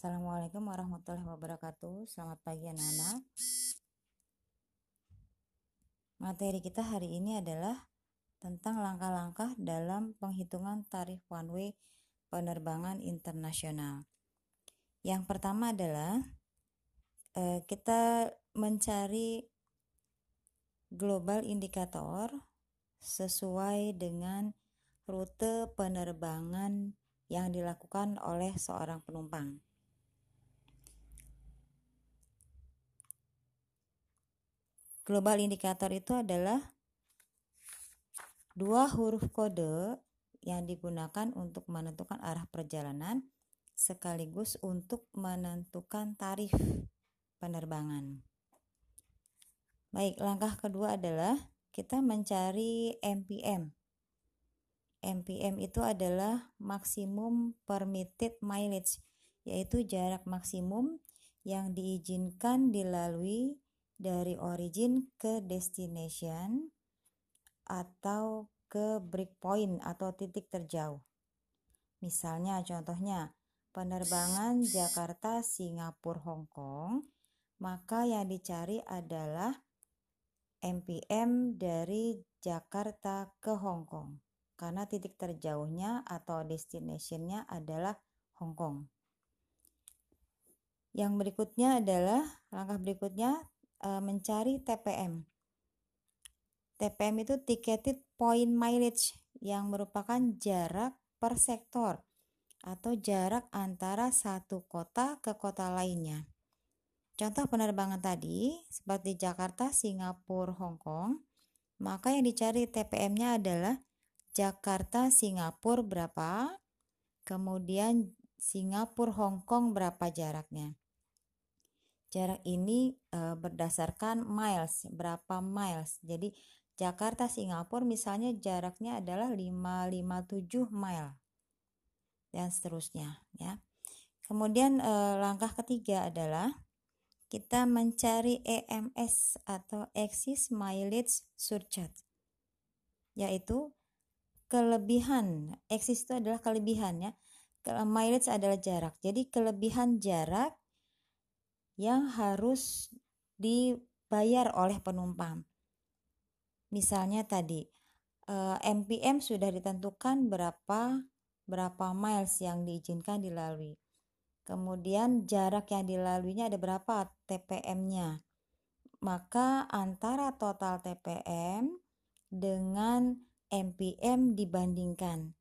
Assalamualaikum warahmatullahi wabarakatuh. Selamat pagi anak-anak. Materi kita hari ini adalah tentang langkah-langkah dalam penghitungan tarif one way penerbangan internasional. Yang pertama adalah eh, kita mencari global indikator sesuai dengan rute penerbangan yang dilakukan oleh seorang penumpang. Global indikator itu adalah dua huruf kode yang digunakan untuk menentukan arah perjalanan sekaligus untuk menentukan tarif penerbangan. Baik, langkah kedua adalah kita mencari MPM. MPM itu adalah maksimum permitted mileage, yaitu jarak maksimum yang diizinkan dilalui dari origin ke destination atau ke breakpoint atau titik terjauh. Misalnya contohnya penerbangan Jakarta Singapura Hong Kong, maka yang dicari adalah MPM dari Jakarta ke Hong Kong karena titik terjauhnya atau destinationnya adalah Hong Kong. Yang berikutnya adalah langkah berikutnya e, mencari TPM. TPM itu ticketed point mileage yang merupakan jarak per sektor atau jarak antara satu kota ke kota lainnya. Contoh penerbangan tadi seperti Jakarta, Singapura, Hong Kong, maka yang dicari TPM-nya adalah Jakarta Singapura berapa, kemudian Singapura Hong Kong berapa jaraknya. Jarak ini e, berdasarkan miles, berapa miles. Jadi Jakarta Singapura misalnya jaraknya adalah 557 mile dan seterusnya ya. Kemudian e, langkah ketiga adalah kita mencari EMS atau Exit Mileage Surcharge yaitu kelebihan eksis itu adalah kelebihannya mileage adalah jarak jadi kelebihan jarak yang harus dibayar oleh penumpang. Misalnya tadi MPM eh, sudah ditentukan berapa berapa miles yang diizinkan dilalui. Kemudian jarak yang dilaluinya ada berapa TPM-nya maka antara total TPM dengan MPM dibandingkan.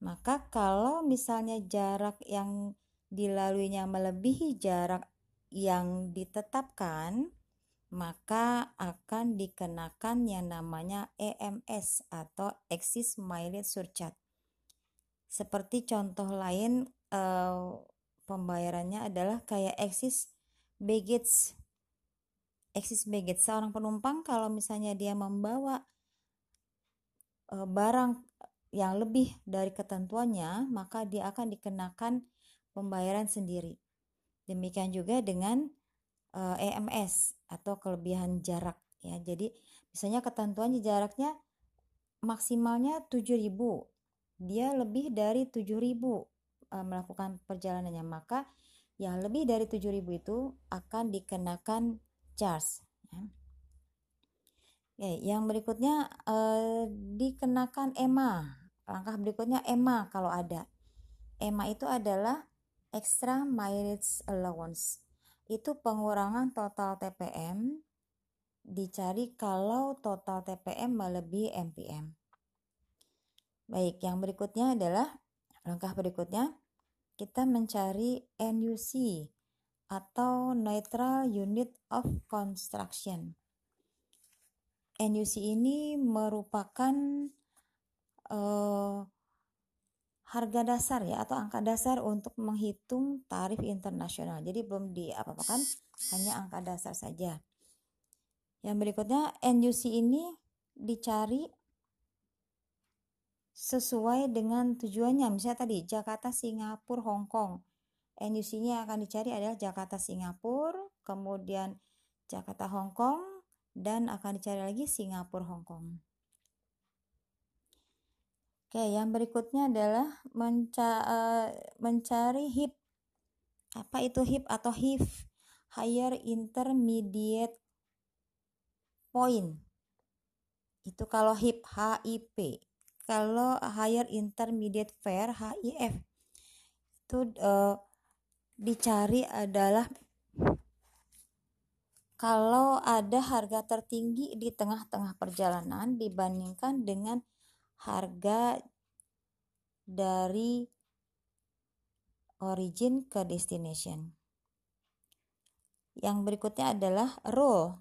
Maka kalau misalnya jarak yang dilaluinya melebihi jarak yang ditetapkan, maka akan dikenakan yang namanya EMS atau Exit Mileage Surcharge. Seperti contoh lain eh, pembayarannya adalah kayak Exit Baggage. Exit Baggage seorang penumpang kalau misalnya dia membawa Eh, barang yang lebih dari ketentuannya, maka dia akan dikenakan pembayaran sendiri. Demikian juga dengan EMS eh, e atau kelebihan jarak ya. Jadi misalnya ketentuannya jaraknya maksimalnya 7000. Dia lebih dari 7000 uh, melakukan perjalanannya, maka yang lebih dari 7000 itu akan dikenakan charge ya. Oke, yang berikutnya eh, dikenakan EMA. Langkah berikutnya EMA kalau ada. EMA itu adalah extra mileage allowance. Itu pengurangan total TPM dicari kalau total TPM melebihi MPM. Baik, yang berikutnya adalah langkah berikutnya kita mencari NUC atau Neutral Unit of Construction. NUC ini merupakan uh, harga dasar ya atau angka dasar untuk menghitung tarif internasional. Jadi belum di apa-apakan, hanya angka dasar saja. Yang berikutnya NUC ini dicari sesuai dengan tujuannya. Misalnya tadi Jakarta, Singapura, Hong Kong. NUC-nya akan dicari adalah Jakarta, Singapura, kemudian Jakarta, Hong Kong, dan akan dicari lagi Singapura Hong Kong. Oke, yang berikutnya adalah menca uh, mencari HIP Apa itu HIP atau HIF? Higher Intermediate Point. Itu kalau HIP, HIP. Kalau Higher Intermediate Fare, HIF. Itu uh, dicari adalah kalau ada harga tertinggi di tengah-tengah perjalanan dibandingkan dengan harga dari origin ke destination. Yang berikutnya adalah rule.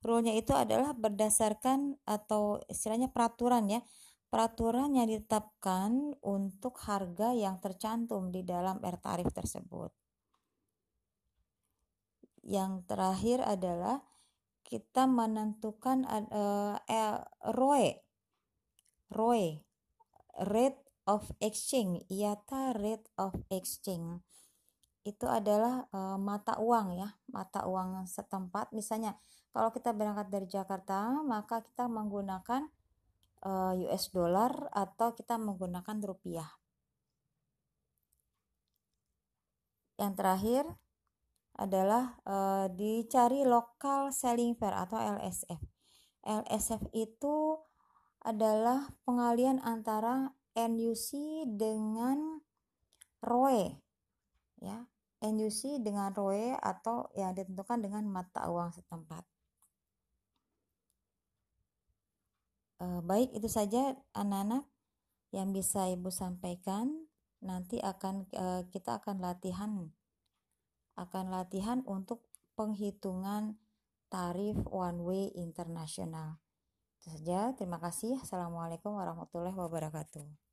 Rule-nya itu adalah berdasarkan atau istilahnya peraturan ya. Peraturan yang ditetapkan untuk harga yang tercantum di dalam air tarif tersebut. Yang terakhir adalah kita menentukan uh, ROE. ROE, rate of exchange, IATA rate of exchange. Itu adalah uh, mata uang ya, mata uang setempat. Misalnya, kalau kita berangkat dari Jakarta, maka kita menggunakan uh, US dollar atau kita menggunakan rupiah. Yang terakhir, adalah e, dicari local selling fair atau LSF. LSF itu adalah pengalian antara NUC dengan ROE ya NUC dengan ROE atau yang ditentukan dengan mata uang setempat. E, baik itu saja anak-anak yang bisa ibu sampaikan. Nanti akan e, kita akan latihan akan latihan untuk penghitungan tarif one way internasional. Saja, terima kasih. Assalamualaikum warahmatullahi wabarakatuh.